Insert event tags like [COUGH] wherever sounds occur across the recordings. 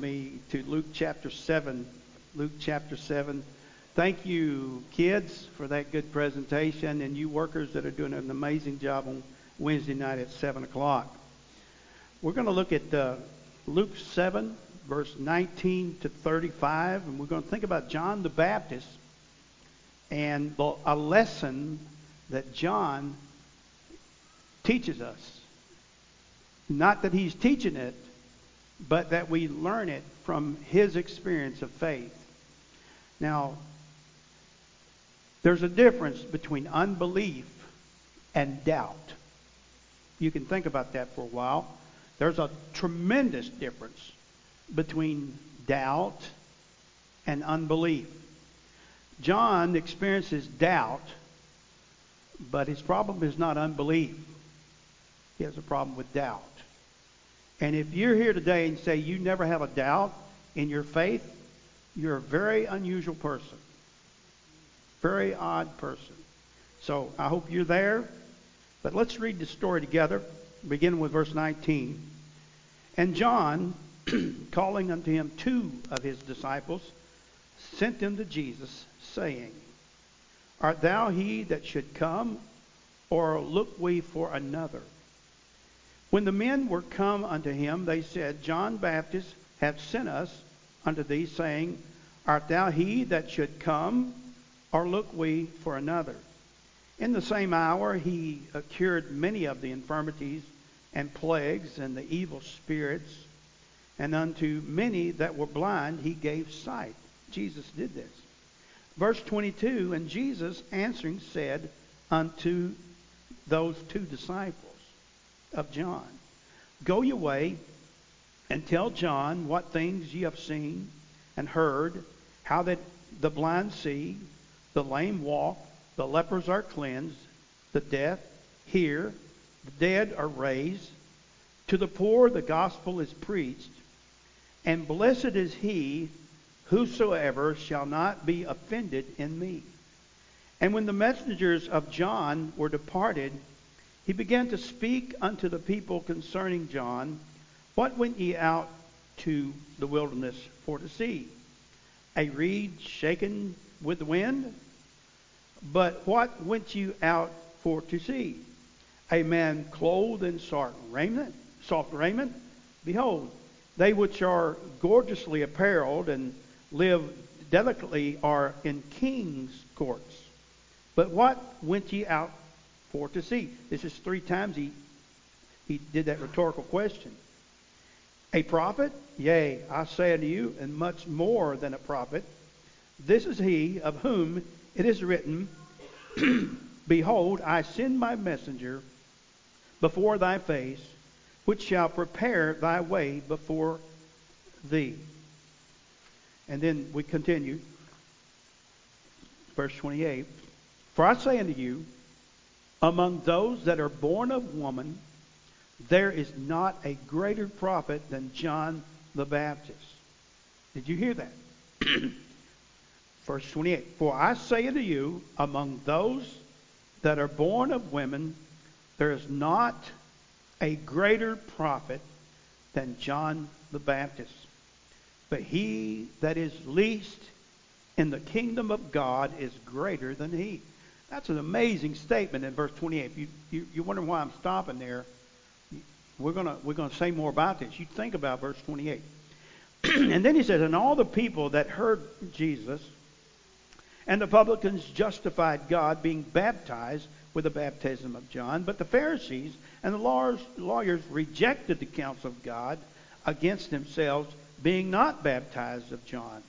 me to Luke chapter 7. Luke chapter 7. Thank you, kids, for that good presentation, and you workers that are doing an amazing job on Wednesday night at 7 o'clock. We're going to look at uh, Luke 7, verse 19 to 35, and we're going to think about John the Baptist and a lesson that John teaches us. Not that he's teaching it, but that we learn it from his experience of faith. Now, there's a difference between unbelief and doubt. You can think about that for a while. There's a tremendous difference between doubt and unbelief. John experiences doubt, but his problem is not unbelief. He has a problem with doubt. And if you're here today and say you never have a doubt in your faith, you're a very unusual person. Very odd person. So I hope you're there. But let's read the story together, beginning with verse 19. And John, [CLEARS THROAT] calling unto him two of his disciples, sent them to Jesus, saying, Art thou he that should come, or look we for another? When the men were come unto him, they said, John Baptist hath sent us unto thee, saying, Art thou he that should come, or look we for another? In the same hour he cured many of the infirmities and plagues and the evil spirits, and unto many that were blind he gave sight. Jesus did this. Verse 22 And Jesus answering said unto those two disciples, of John. Go your way and tell John what things ye have seen and heard, how that the blind see, the lame walk, the lepers are cleansed, the deaf hear, the dead are raised. To the poor the gospel is preached, and blessed is he whosoever shall not be offended in me. And when the messengers of John were departed, he began to speak unto the people concerning John, What went ye out to the wilderness for to see? A reed shaken with the wind? But what went you out for to see? A man clothed in soft raiment? Soft raiment? Behold, they which are gorgeously apparelled and live delicately are in kings' courts. But what went ye out for to see. This is three times he, he did that rhetorical question. A prophet? Yea, I say unto you, and much more than a prophet. This is he of whom it is written, [CLEARS THROAT] Behold, I send my messenger before thy face, which shall prepare thy way before thee. And then we continue. Verse 28. For I say unto you, among those that are born of woman, there is not a greater prophet than John the Baptist. Did you hear that? [CLEARS THROAT] Verse 28 For I say unto you, among those that are born of women, there is not a greater prophet than John the Baptist. But he that is least in the kingdom of God is greater than he. That's an amazing statement in verse 28. You, you, you wonder why I'm stopping there. We're going we're gonna say more about this. You think about verse 28. [CLEARS THROAT] and then he says, And all the people that heard Jesus and the publicans justified God, being baptized with the baptism of John. But the Pharisees and the lawyers rejected the counsel of God against themselves, being not baptized of John.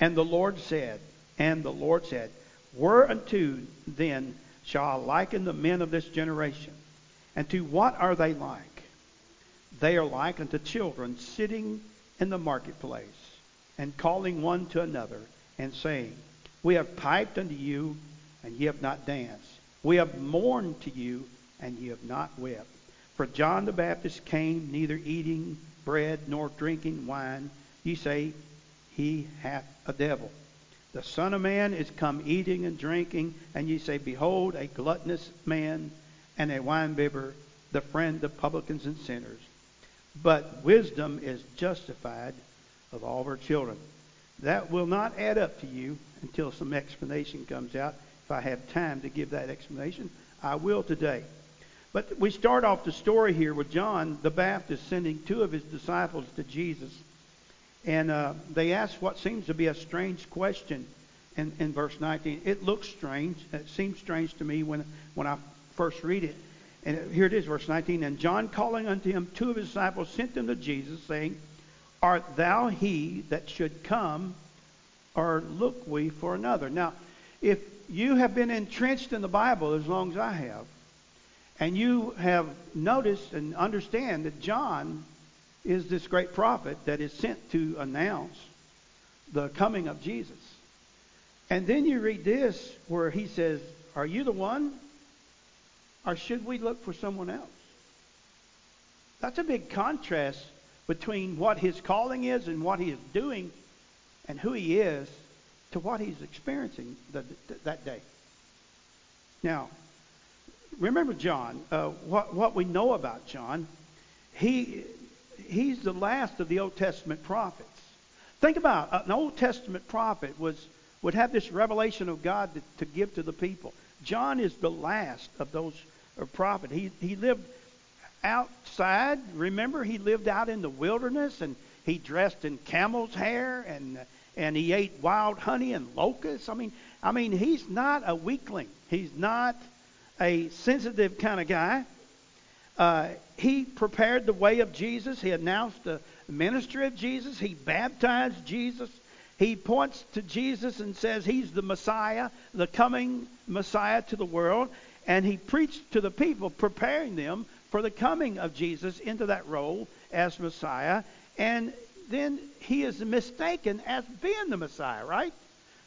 And the Lord said, And the Lord said, Whereunto then shall I liken the men of this generation? And to what are they like? They are like unto children sitting in the marketplace and calling one to another and saying, We have piped unto you, and ye have not danced. We have mourned to you, and ye have not wept. For John the Baptist came neither eating bread nor drinking wine. Ye say, He hath a devil. The Son of Man is come eating and drinking, and ye say, Behold, a gluttonous man and a winebibber, the friend of publicans and sinners. But wisdom is justified of all our children. That will not add up to you until some explanation comes out. If I have time to give that explanation, I will today. But we start off the story here with John the Baptist sending two of his disciples to Jesus. And uh, they ask what seems to be a strange question in, in verse 19. It looks strange. It seems strange to me when, when I first read it. And here it is, verse 19. And John, calling unto him two of his disciples, sent them to Jesus, saying, Art thou he that should come, or look we for another? Now, if you have been entrenched in the Bible as long as I have, and you have noticed and understand that John is this great prophet that is sent to announce the coming of Jesus. And then you read this where he says, Are you the one? Or should we look for someone else? That's a big contrast between what his calling is and what he is doing and who he is to what he's experiencing the, that day. Now, remember John, uh, what, what we know about John, he, he's the last of the Old Testament prophets. Think about uh, an Old Testament prophet was would have this revelation of God to, to give to the people. John is the last of those uh, prophets. He he lived outside. Remember, he lived out in the wilderness and he dressed in camel's hair and and he ate wild honey and locusts. I mean, I mean, he's not a weakling. He's not a sensitive kind of guy. Uh, he prepared the way of Jesus. He announced the ministry of Jesus. He baptized Jesus. He points to Jesus and says he's the Messiah, the coming Messiah to the world. And he preached to the people, preparing them for the coming of Jesus into that role as Messiah. And then he is mistaken as being the Messiah, right?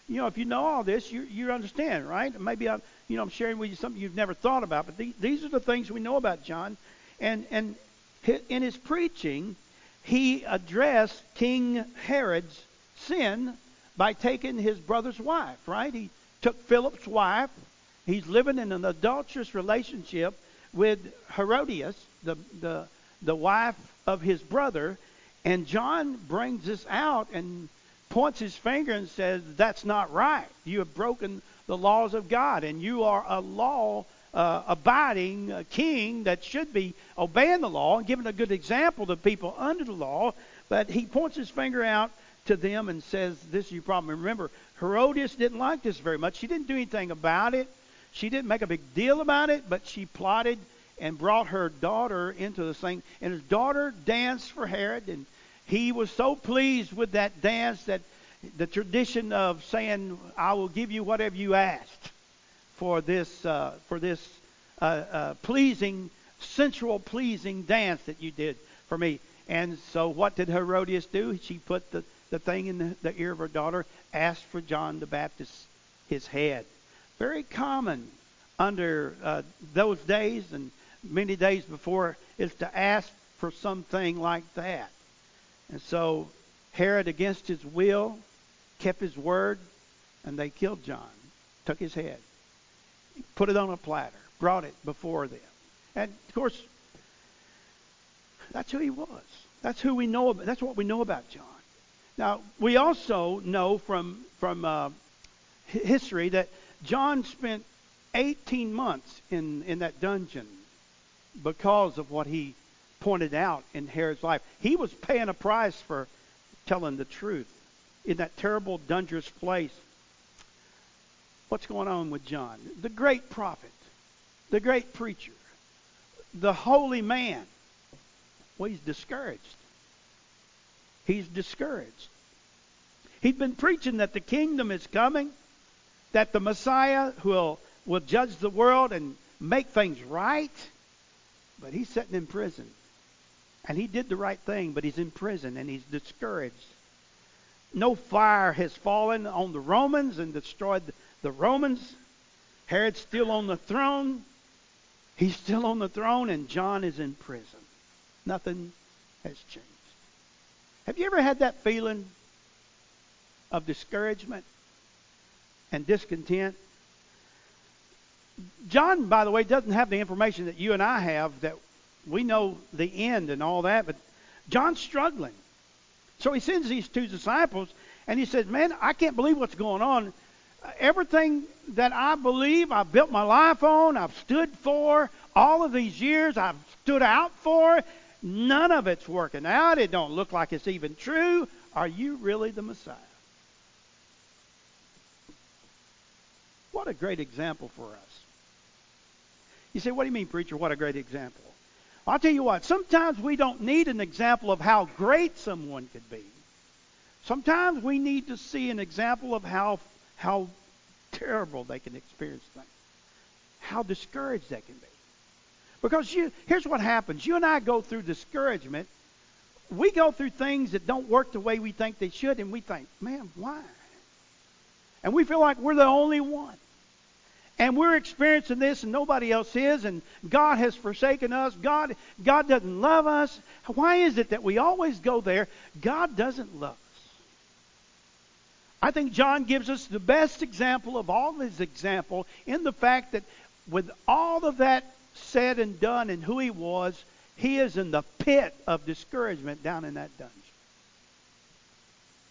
You know, if you know all this, you you understand, right? Maybe I'm, you know, I'm sharing with you something you've never thought about, but the, these are the things we know about John, and and in his preaching, he addressed King Herod's sin by taking his brother's wife, right? He took Philip's wife. He's living in an adulterous relationship with Herodias, the the the wife of his brother, and John brings this out and points his finger and says, That's not right. You have broken the laws of God, and you are a law uh, abiding uh, king that should be obeying the law and giving a good example to people under the law. But he points his finger out to them and says, This is your problem. Remember, Herodias didn't like this very much. She didn't do anything about it, she didn't make a big deal about it, but she plotted and brought her daughter into the same. And his daughter danced for Herod, and he was so pleased with that dance that the tradition of saying, "I will give you whatever you asked for this uh, for this uh, uh, pleasing, sensual, pleasing dance that you did for me." And so, what did Herodias do? She put the the thing in the, the ear of her daughter, asked for John the Baptist his head. Very common under uh, those days and many days before is to ask for something like that. And so Herod, against his will, kept his word, and they killed John, took his head, put it on a platter, brought it before them. And of course, that's who he was. That's who we know. About, that's what we know about John. Now we also know from from uh, history that John spent 18 months in in that dungeon because of what he pointed out in Herod's life. He was paying a price for telling the truth in that terrible, dangerous place. What's going on with John? The great prophet, the great preacher, the holy man. Well, he's discouraged. He's discouraged. He'd been preaching that the kingdom is coming, that the Messiah will, will judge the world and make things right, but he's sitting in prison. And he did the right thing, but he's in prison and he's discouraged. No fire has fallen on the Romans and destroyed the Romans. Herod's still on the throne. He's still on the throne, and John is in prison. Nothing has changed. Have you ever had that feeling of discouragement and discontent? John, by the way, doesn't have the information that you and I have that we know the end and all that, but John's struggling. So he sends these two disciples, and he says, Man, I can't believe what's going on. Everything that I believe, I've built my life on, I've stood for, all of these years I've stood out for, none of it's working out. It don't look like it's even true. Are you really the Messiah? What a great example for us. You say, what do you mean, preacher? What a great example. I'll tell you what, sometimes we don't need an example of how great someone could be. Sometimes we need to see an example of how, how terrible they can experience things, how discouraged they can be. Because you, here's what happens you and I go through discouragement. We go through things that don't work the way we think they should, and we think, man, why? And we feel like we're the only one and we're experiencing this and nobody else is and God has forsaken us. God God doesn't love us. Why is it that we always go there? God doesn't love us. I think John gives us the best example of all his example in the fact that with all of that said and done and who he was, he is in the pit of discouragement down in that dungeon.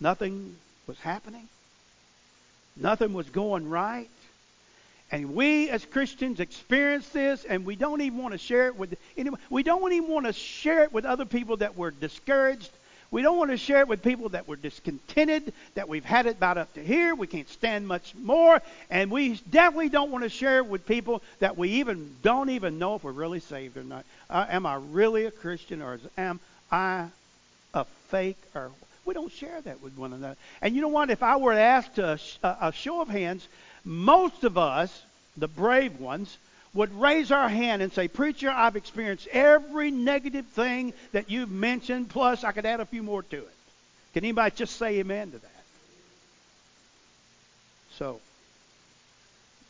Nothing was happening. Nothing was going right. And we as Christians experience this, and we don't even want to share it with anyone. We don't even want to share it with other people that were discouraged. We don't want to share it with people that were discontented, that we've had it about up to here. We can't stand much more. And we definitely don't want to share it with people that we even don't even know if we're really saved or not. Uh, am I really a Christian or am I a fake? Or we don't share that with one another. And you know what? If I were asked a, a show of hands, most of us, the brave ones, would raise our hand and say, Preacher, I've experienced every negative thing that you've mentioned, plus I could add a few more to it. Can anybody just say amen to that? So,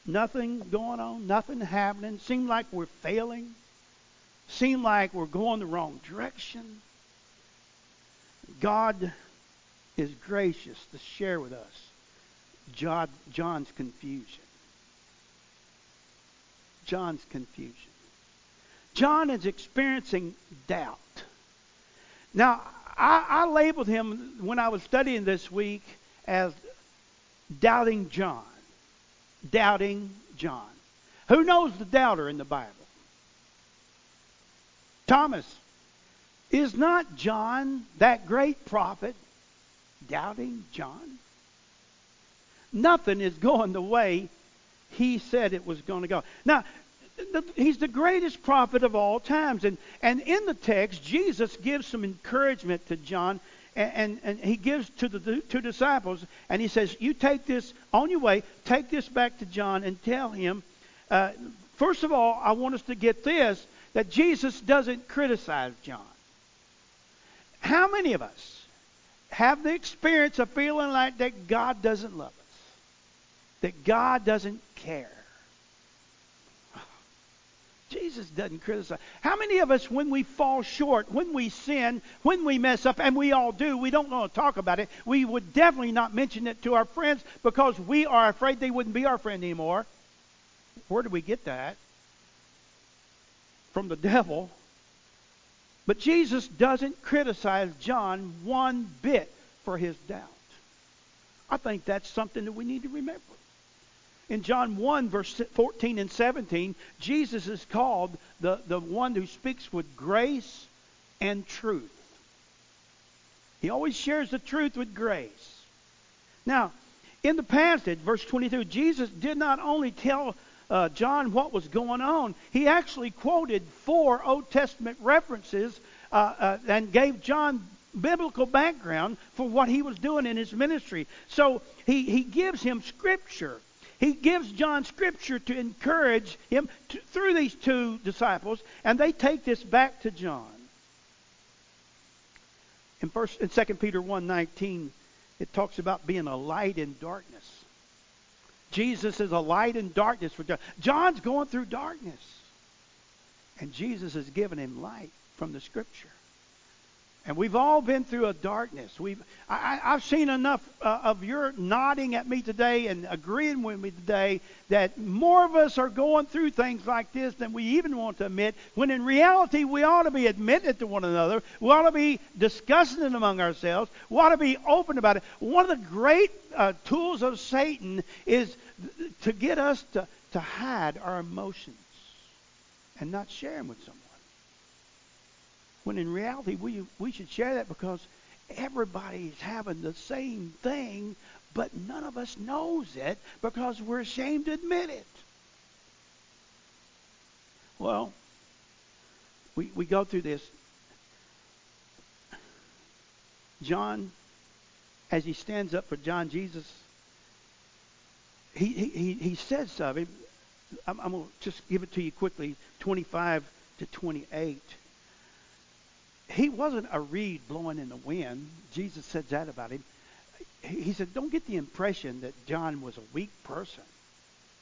nothing going on, nothing happening. Seemed like we're failing. Seemed like we're going the wrong direction. God is gracious to share with us John's confusion. John's confusion. John is experiencing doubt. Now, I, I labeled him when I was studying this week as doubting John. Doubting John. Who knows the doubter in the Bible? Thomas. Is not John, that great prophet, doubting John? Nothing is going the way he said it was going to go. Now, he's the greatest prophet of all times. And, and in the text, Jesus gives some encouragement to John, and, and, and he gives to the two disciples, and he says, You take this on your way, take this back to John, and tell him, uh, first of all, I want us to get this that Jesus doesn't criticize John. How many of us have the experience of feeling like that God doesn't love us? That God doesn't care. Jesus doesn't criticize. How many of us, when we fall short, when we sin, when we mess up, and we all do, we don't want to talk about it, we would definitely not mention it to our friends because we are afraid they wouldn't be our friend anymore. Where do we get that? From the devil. But Jesus doesn't criticize John one bit for his doubt. I think that's something that we need to remember. In John 1, verse 14 and 17, Jesus is called the, the one who speaks with grace and truth. He always shares the truth with grace. Now, in the passage, verse 22, Jesus did not only tell uh, John what was going on, he actually quoted four Old Testament references uh, uh, and gave John biblical background for what he was doing in his ministry. So he, he gives him scripture he gives John scripture to encourage him to, through these two disciples, and they take this back to John. In first in 2 Peter 1:19, it talks about being a light in darkness. Jesus is a light in darkness for John. John's going through darkness. And Jesus has given him light from the scripture. And we've all been through a darkness. We've, I, have seen enough uh, of your nodding at me today and agreeing with me today that more of us are going through things like this than we even want to admit, when in reality we ought to be admitting it to one another. We ought to be discussing it among ourselves. We ought to be open about it. One of the great uh, tools of Satan is to get us to, to hide our emotions and not share them with someone. When in reality, we, we should share that because everybody's having the same thing, but none of us knows it because we're ashamed to admit it. Well, we, we go through this. John, as he stands up for John Jesus, he, he, he says something. I'm, I'm going to just give it to you quickly 25 to 28 he wasn't a reed blowing in the wind. Jesus said that about him. He said, don't get the impression that John was a weak person.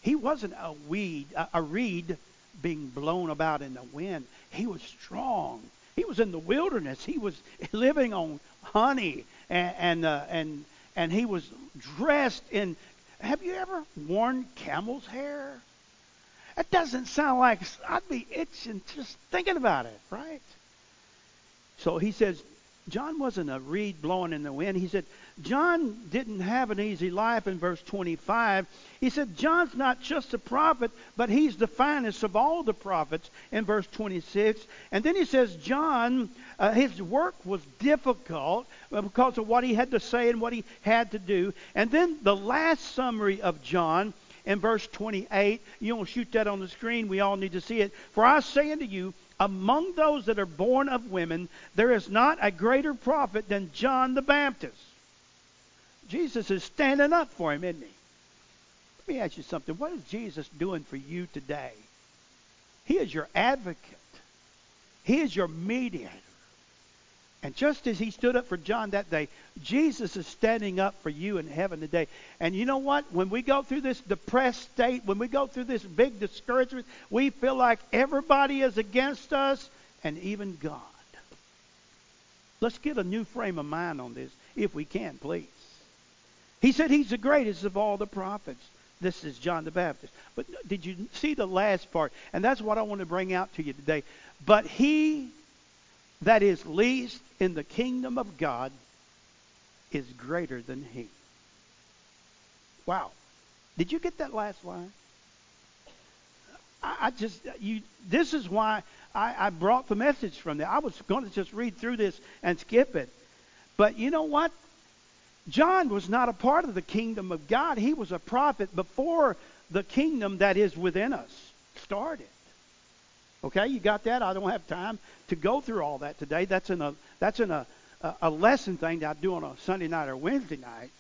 He wasn't a weed, a reed being blown about in the wind. He was strong. He was in the wilderness. He was [LAUGHS] living on honey, and and uh, and, and he was dressed in. Have you ever worn camel's hair? That doesn't sound like I'd be itching just thinking about it, right? So he says, John wasn't a reed blowing in the wind. He said, John didn't have an easy life in verse 25. He said, John's not just a prophet, but he's the finest of all the prophets in verse 26. And then he says, John, uh, his work was difficult because of what he had to say and what he had to do. And then the last summary of John in verse 28, you don't shoot that on the screen. We all need to see it. For I say unto you, among those that are born of women, there is not a greater prophet than John the Baptist. Jesus is standing up for him, isn't he? Let me ask you something. What is Jesus doing for you today? He is your advocate. He is your mediator. And just as he stood up for John that day, Jesus is standing up for you in heaven today. And you know what? When we go through this depressed state, when we go through this big discouragement, we feel like everybody is against us and even God. Let's get a new frame of mind on this, if we can, please. He said he's the greatest of all the prophets. This is John the Baptist. But did you see the last part? And that's what I want to bring out to you today. But he that is least in the kingdom of God is greater than he. Wow. Did you get that last line? I, just you this is why I, I brought the message from there. I was going to just read through this and skip it. But you know what? John was not a part of the kingdom of God. He was a prophet before the kingdom that is within us started. Okay, you got that? I don't have time to go through all that today. That's in a that's in a a lesson thing that I do on a Sunday night or Wednesday night.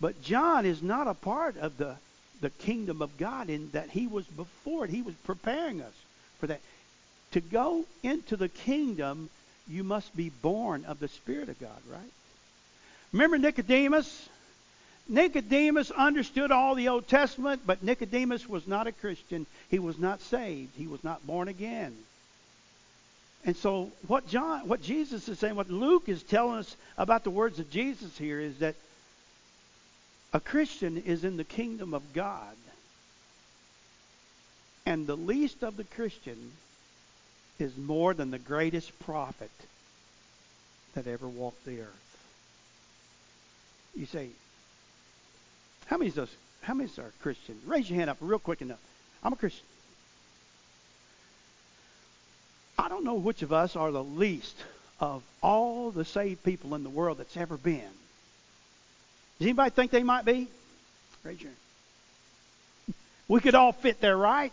But John is not a part of the the kingdom of God in that he was before it. He was preparing us for that. To go into the kingdom, you must be born of the Spirit of God, right? Remember Nicodemus? Nicodemus understood all the Old Testament, but Nicodemus was not a Christian. He was not saved. He was not born again. And so what John what Jesus is saying, what Luke is telling us about the words of Jesus here is that a Christian is in the kingdom of God. And the least of the Christian is more than the greatest prophet that ever walked the earth. You say, how many of how many are Christians? Raise your hand up real quick enough. I'm a Christian. I don't know which of us are the least of all the saved people in the world that's ever been. Does anybody think they might be? Raise your hand. [LAUGHS] We could all fit there, right?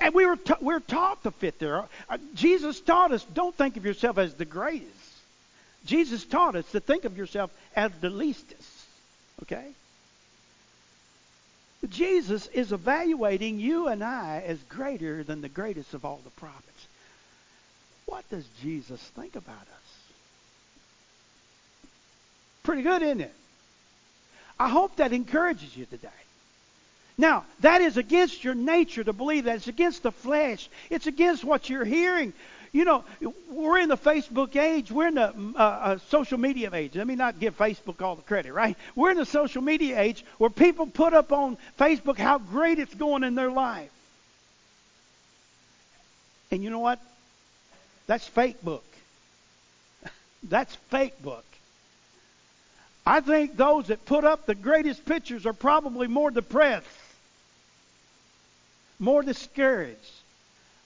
And we were ta- we're taught to fit there. Uh, Jesus taught us don't think of yourself as the greatest. Jesus taught us to think of yourself as the leastest. Okay? Jesus is evaluating you and I as greater than the greatest of all the prophets. What does Jesus think about us? Pretty good, isn't it? I hope that encourages you today. Now, that is against your nature to believe that. It's against the flesh. It's against what you're hearing. You know, we're in the Facebook age. We're in the uh, uh, social media age. Let me not give Facebook all the credit, right? We're in the social media age where people put up on Facebook how great it's going in their life. And you know what? That's fake book. [LAUGHS] That's fake book. I think those that put up the greatest pictures are probably more depressed, more discouraged,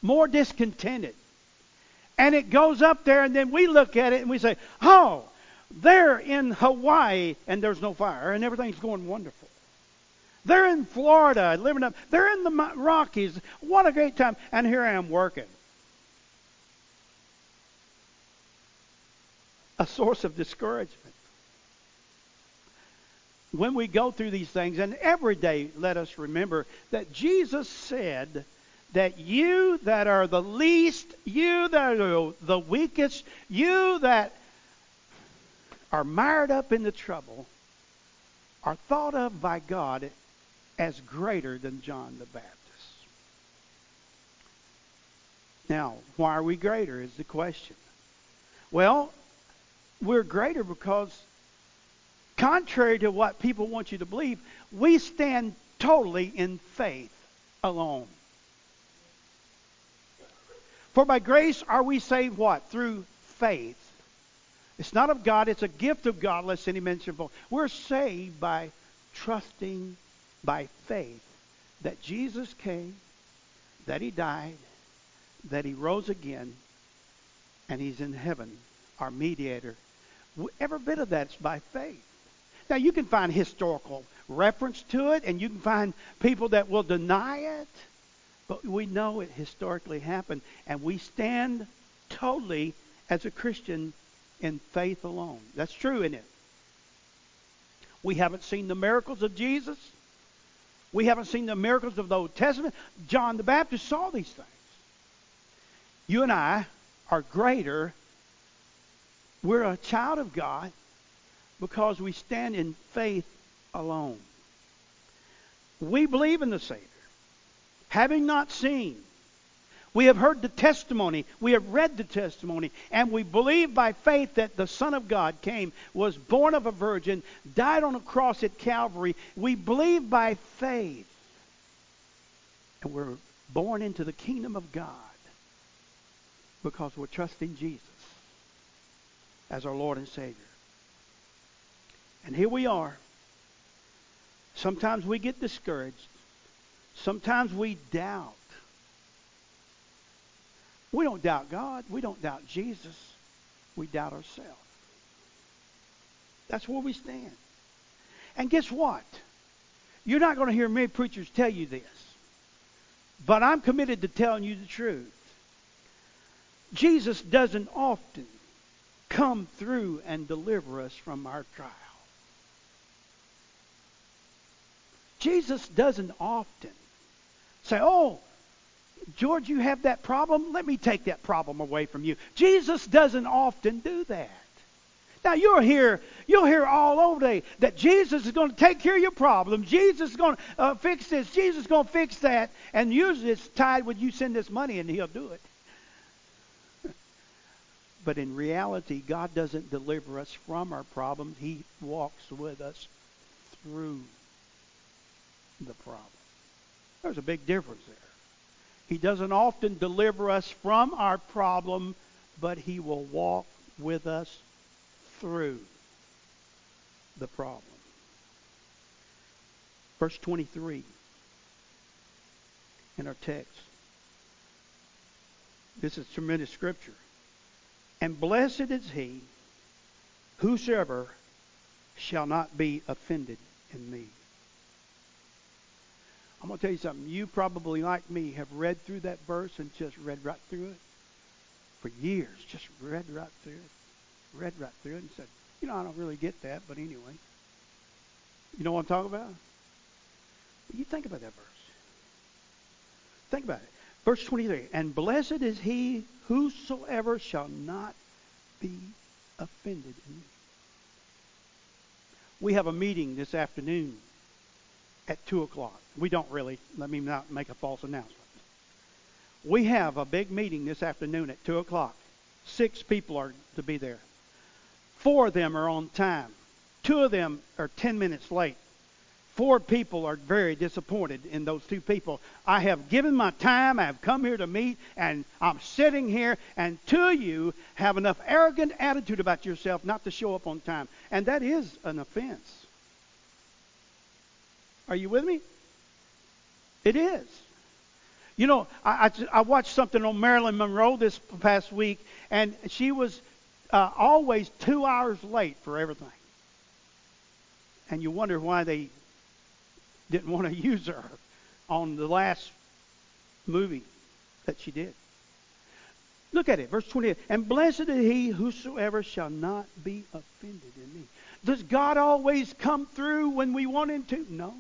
more discontented. And it goes up there, and then we look at it and we say, oh, they're in Hawaii and there's no fire, and everything's going wonderful. They're in Florida, living up. They're in the Rockies. What a great time. And here I am working. A source of discouragement when we go through these things, and every day let us remember that Jesus said that you that are the least, you that are the weakest, you that are mired up in the trouble, are thought of by God as greater than John the Baptist. Now, why are we greater is the question. Well, we're greater because Contrary to what people want you to believe, we stand totally in faith alone. For by grace are we saved what? Through faith. It's not of God, it's a gift of God, lest any man should fall. We're saved by trusting by faith that Jesus came, that he died, that he rose again, and he's in heaven, our mediator. Every bit of that's by faith. Now, you can find historical reference to it, and you can find people that will deny it, but we know it historically happened, and we stand totally as a Christian in faith alone. That's true, isn't it? We haven't seen the miracles of Jesus. We haven't seen the miracles of the Old Testament. John the Baptist saw these things. You and I are greater. We're a child of God because we stand in faith alone. We believe in the Savior, having not seen. We have heard the testimony, we have read the testimony, and we believe by faith that the Son of God came, was born of a virgin, died on a cross at Calvary. We believe by faith. And we're born into the kingdom of God because we're trusting Jesus as our Lord and Savior. And here we are. Sometimes we get discouraged. Sometimes we doubt. We don't doubt God. We don't doubt Jesus. We doubt ourselves. That's where we stand. And guess what? You're not going to hear many preachers tell you this. But I'm committed to telling you the truth. Jesus doesn't often come through and deliver us from our trial. Jesus doesn't often say, Oh, George, you have that problem? Let me take that problem away from you. Jesus doesn't often do that. Now you'll hear you'll hear all over day that Jesus is going to take care of your problem. Jesus is going to uh, fix this. Jesus is going to fix that. And usually it's tied with you send this money and he'll do it. [LAUGHS] but in reality, God doesn't deliver us from our problems. He walks with us through the problem. There's a big difference there. He doesn't often deliver us from our problem, but he will walk with us through the problem. Verse 23 in our text. This is tremendous scripture. And blessed is he whosoever shall not be offended in me. I'm going to tell you something. You probably, like me, have read through that verse and just read right through it for years. Just read right through it. Read right through it and said, you know, I don't really get that, but anyway. You know what I'm talking about? You think about that verse. Think about it. Verse 23 And blessed is he whosoever shall not be offended in me. We have a meeting this afternoon at 2 o'clock. We don't really. Let me not make a false announcement. We have a big meeting this afternoon at 2 o'clock. Six people are to be there. Four of them are on time. Two of them are 10 minutes late. Four people are very disappointed in those two people. I have given my time. I have come here to meet, and I'm sitting here, and two of you have enough arrogant attitude about yourself not to show up on time. And that is an offense. Are you with me? It is. You know, I, I, I watched something on Marilyn Monroe this past week, and she was uh, always two hours late for everything. And you wonder why they didn't want to [LAUGHS] use her on the last movie that she did. Look at it, verse 28. And blessed is he whosoever shall not be offended in me. Does God always come through when we want him to? No.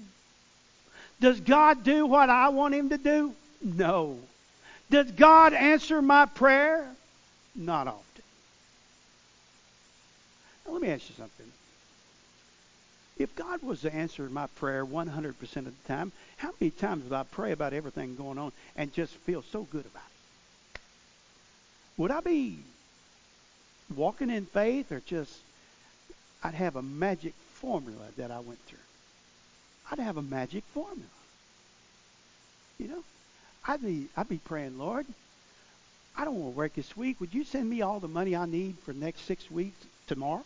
Does God do what I want him to do? No. Does God answer my prayer? Not often. Now, let me ask you something. If God was to answer my prayer 100% of the time, how many times would I pray about everything going on and just feel so good about it? Would I be walking in faith or just I'd have a magic formula that I went through? I'd have a magic formula. You know? I'd be I'd be praying, Lord, I don't want to work this week. Would you send me all the money I need for the next six weeks tomorrow?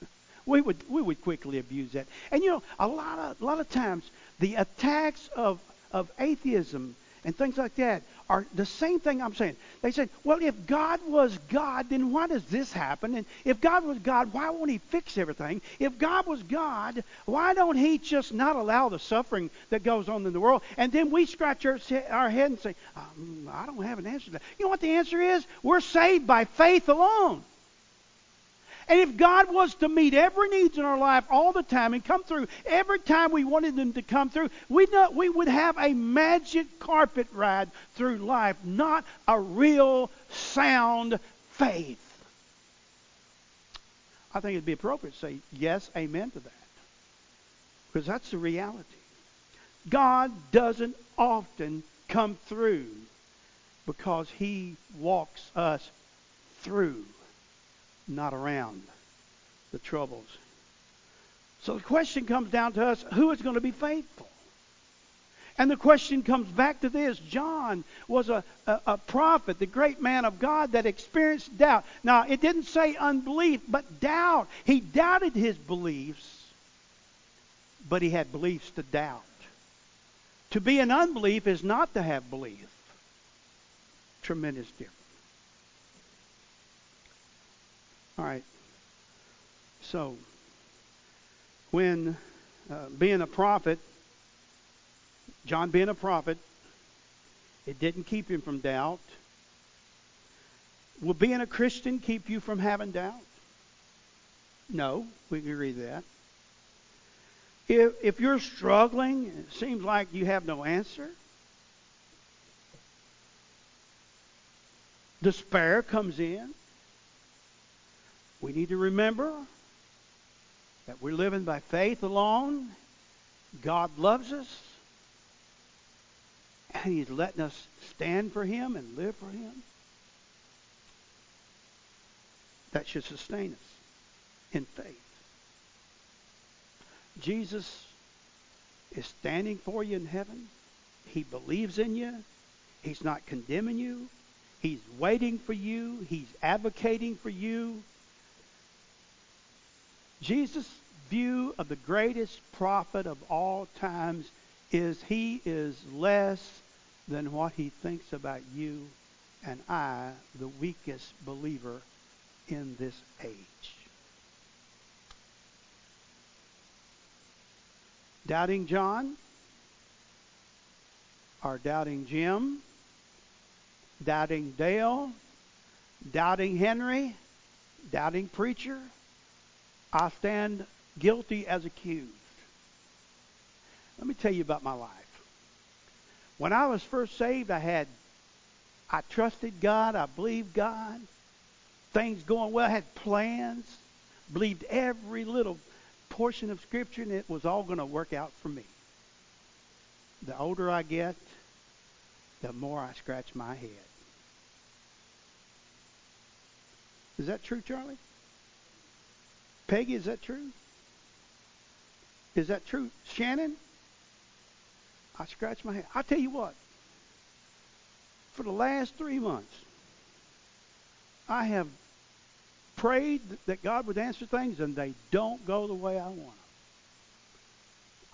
[LAUGHS] we would we would quickly abuse that. And you know, a lot of a lot of times the attacks of of atheism and things like that are the same thing I'm saying. They said, well, if God was God, then why does this happen? And if God was God, why won't He fix everything? If God was God, why don't He just not allow the suffering that goes on in the world? And then we scratch our, our head and say, um, I don't have an answer to that. You know what the answer is? We're saved by faith alone. And if God was to meet every needs in our life all the time and come through every time we wanted them to come through, we know we would have a magic carpet ride through life, not a real sound faith. I think it'd be appropriate to say yes, amen to that. Because that's the reality. God doesn't often come through because he walks us through not around the troubles. So the question comes down to us who is going to be faithful? And the question comes back to this John was a, a, a, prophet, the great man of God that experienced doubt. Now, it didn't say unbelief, but doubt. He doubted his beliefs, but he had beliefs to doubt. To be an unbelief is not to have belief. Tremendous difference. All right. So, when uh, being a prophet, John being a prophet, it didn't keep him from doubt. Will being a Christian keep you from having doubt? No, we can agree that. If, if you're struggling, it seems like you have no answer. Despair comes in. We need to remember that we're living by faith alone. God loves us. And He's letting us stand for Him and live for Him. That should sustain us in faith. Jesus is standing for you in heaven. He believes in you. He's not condemning you. He's waiting for you. He's advocating for you. Jesus' view of the greatest prophet of all times is he is less than what he thinks about you and I, the weakest believer in this age. Doubting John or doubting Jim, doubting Dale, doubting Henry, doubting preacher, I stand guilty as accused. Let me tell you about my life. When I was first saved, I had, I trusted God, I believed God, things going well, I had plans, believed every little portion of Scripture, and it was all going to work out for me. The older I get, the more I scratch my head. Is that true, Charlie? Peggy, is that true? Is that true? Shannon? I scratch my head. i tell you what. For the last three months, I have prayed that God would answer things, and they don't go the way I want them.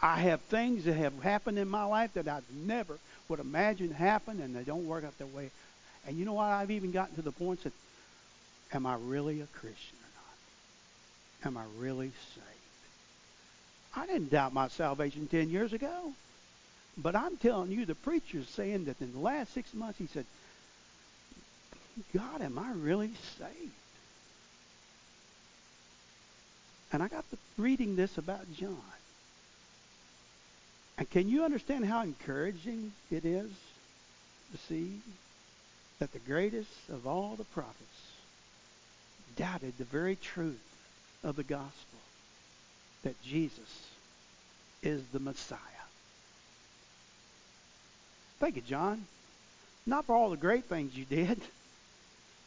I have things that have happened in my life that I never would imagine happen, and they don't work out that way. And you know what? I've even gotten to the point that, am I really a Christian? Am I really saved? I didn't doubt my salvation 10 years ago. But I'm telling you, the preacher's saying that in the last six months, he said, God, am I really saved? And I got to reading this about John. And can you understand how encouraging it is to see that the greatest of all the prophets doubted the very truth of the gospel that Jesus is the Messiah? Thank you, John. Not for all the great things you did,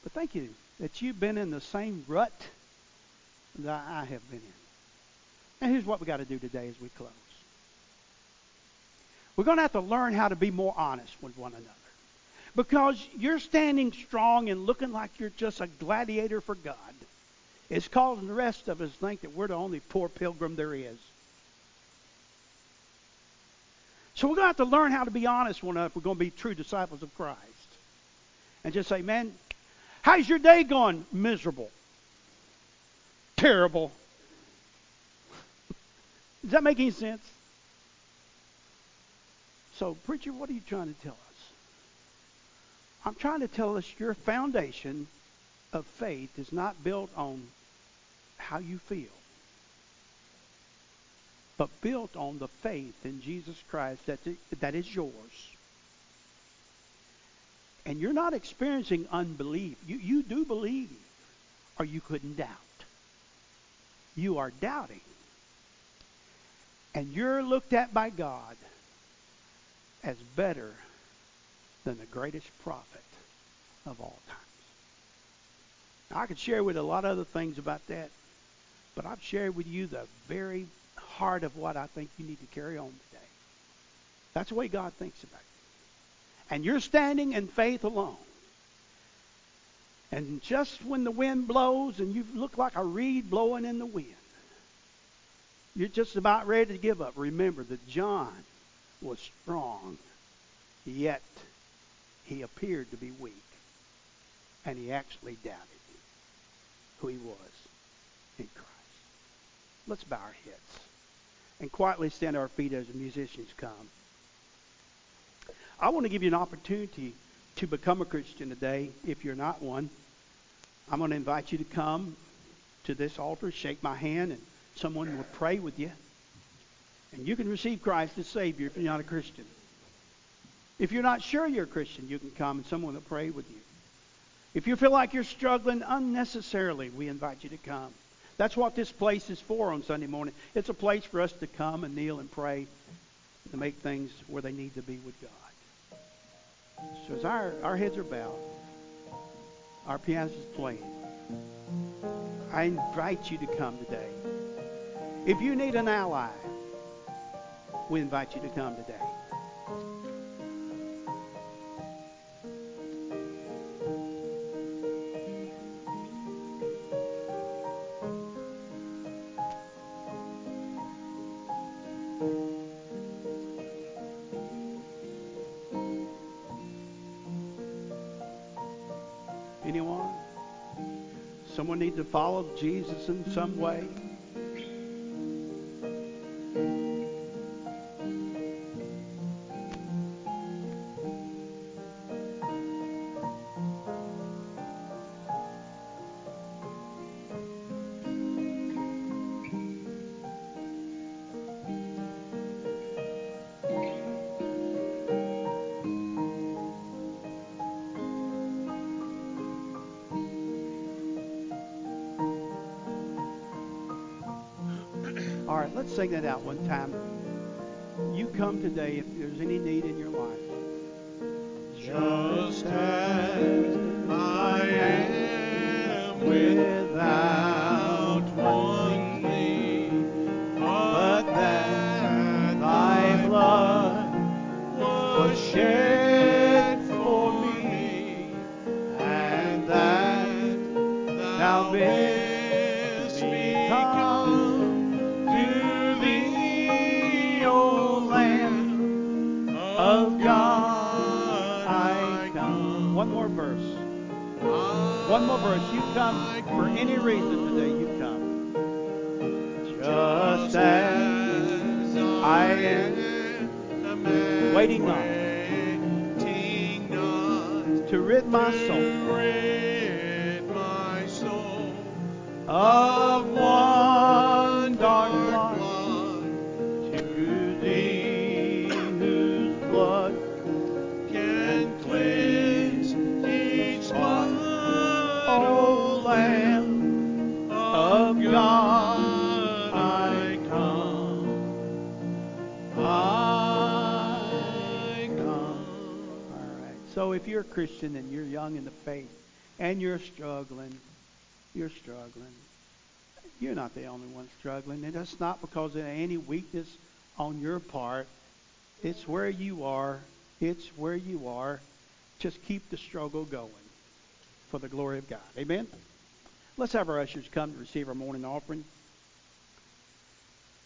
but thank you that you've been in the same rut that I have been in. And here's what we got to do today as we close. We're going to have to learn how to be more honest with one another. Because you're standing strong and looking like you're just a gladiator for God. It's causing the rest of us to think that we're the only poor pilgrim there is. So we're going to have to learn how to be honest with one another if we're going to be true disciples of Christ. And just say, man, how's your day going? Miserable. Terrible. [LAUGHS] Does that make any sense? So, preacher, what are you trying to tell us? I'm trying to tell us your foundation of faith is not built on how you feel but built on the faith in Jesus Christ that, that is yours. And you're not experiencing unbelief. You, you do believe, or you couldn't doubt. You are doubting. And you're looked at by God as better than the greatest prophet of all times. I could share with a lot of other things about that, but I've shared with you the very heart of what I think you need to carry on today. That's the way God thinks about you. And you're standing in faith alone. And just when the wind blows and you look like a reed blowing in the wind, you're just about ready to give up. Remember that John was strong, yet he appeared to be weak. And he actually doubted who he was in Christ. Let's bow our heads and quietly stand our feet as the musicians come. I want to give you an opportunity to become a Christian today if you're not one. I'm going to invite you to come to this altar, shake my hand, and someone will pray with you. And you can receive Christ as Savior if you're not a Christian. If you're not sure you're a Christian, you can come and someone will pray with you. If you feel like you're struggling unnecessarily, we invite you to come. That's what this place is for on Sunday morning. It's a place for us to come and kneel and pray to make things where they need to be with God. So as our, our heads are bowed, our piano is playing, I invite you to come today. If you need an ally, we invite you to come today. To follow Jesus in some way? Let's sing that out one time. You come today if there's any need in your life. just verse. One more verse. You come for any reason today. You come. Just as I am Waiting not. To rid my soul rid my soul of one you're a Christian and you're young in the faith and you're struggling, you're struggling. You're not the only one struggling. And that's not because of any weakness on your part. It's where you are. It's where you are. Just keep the struggle going for the glory of God. Amen? Let's have our ushers come to receive our morning offering.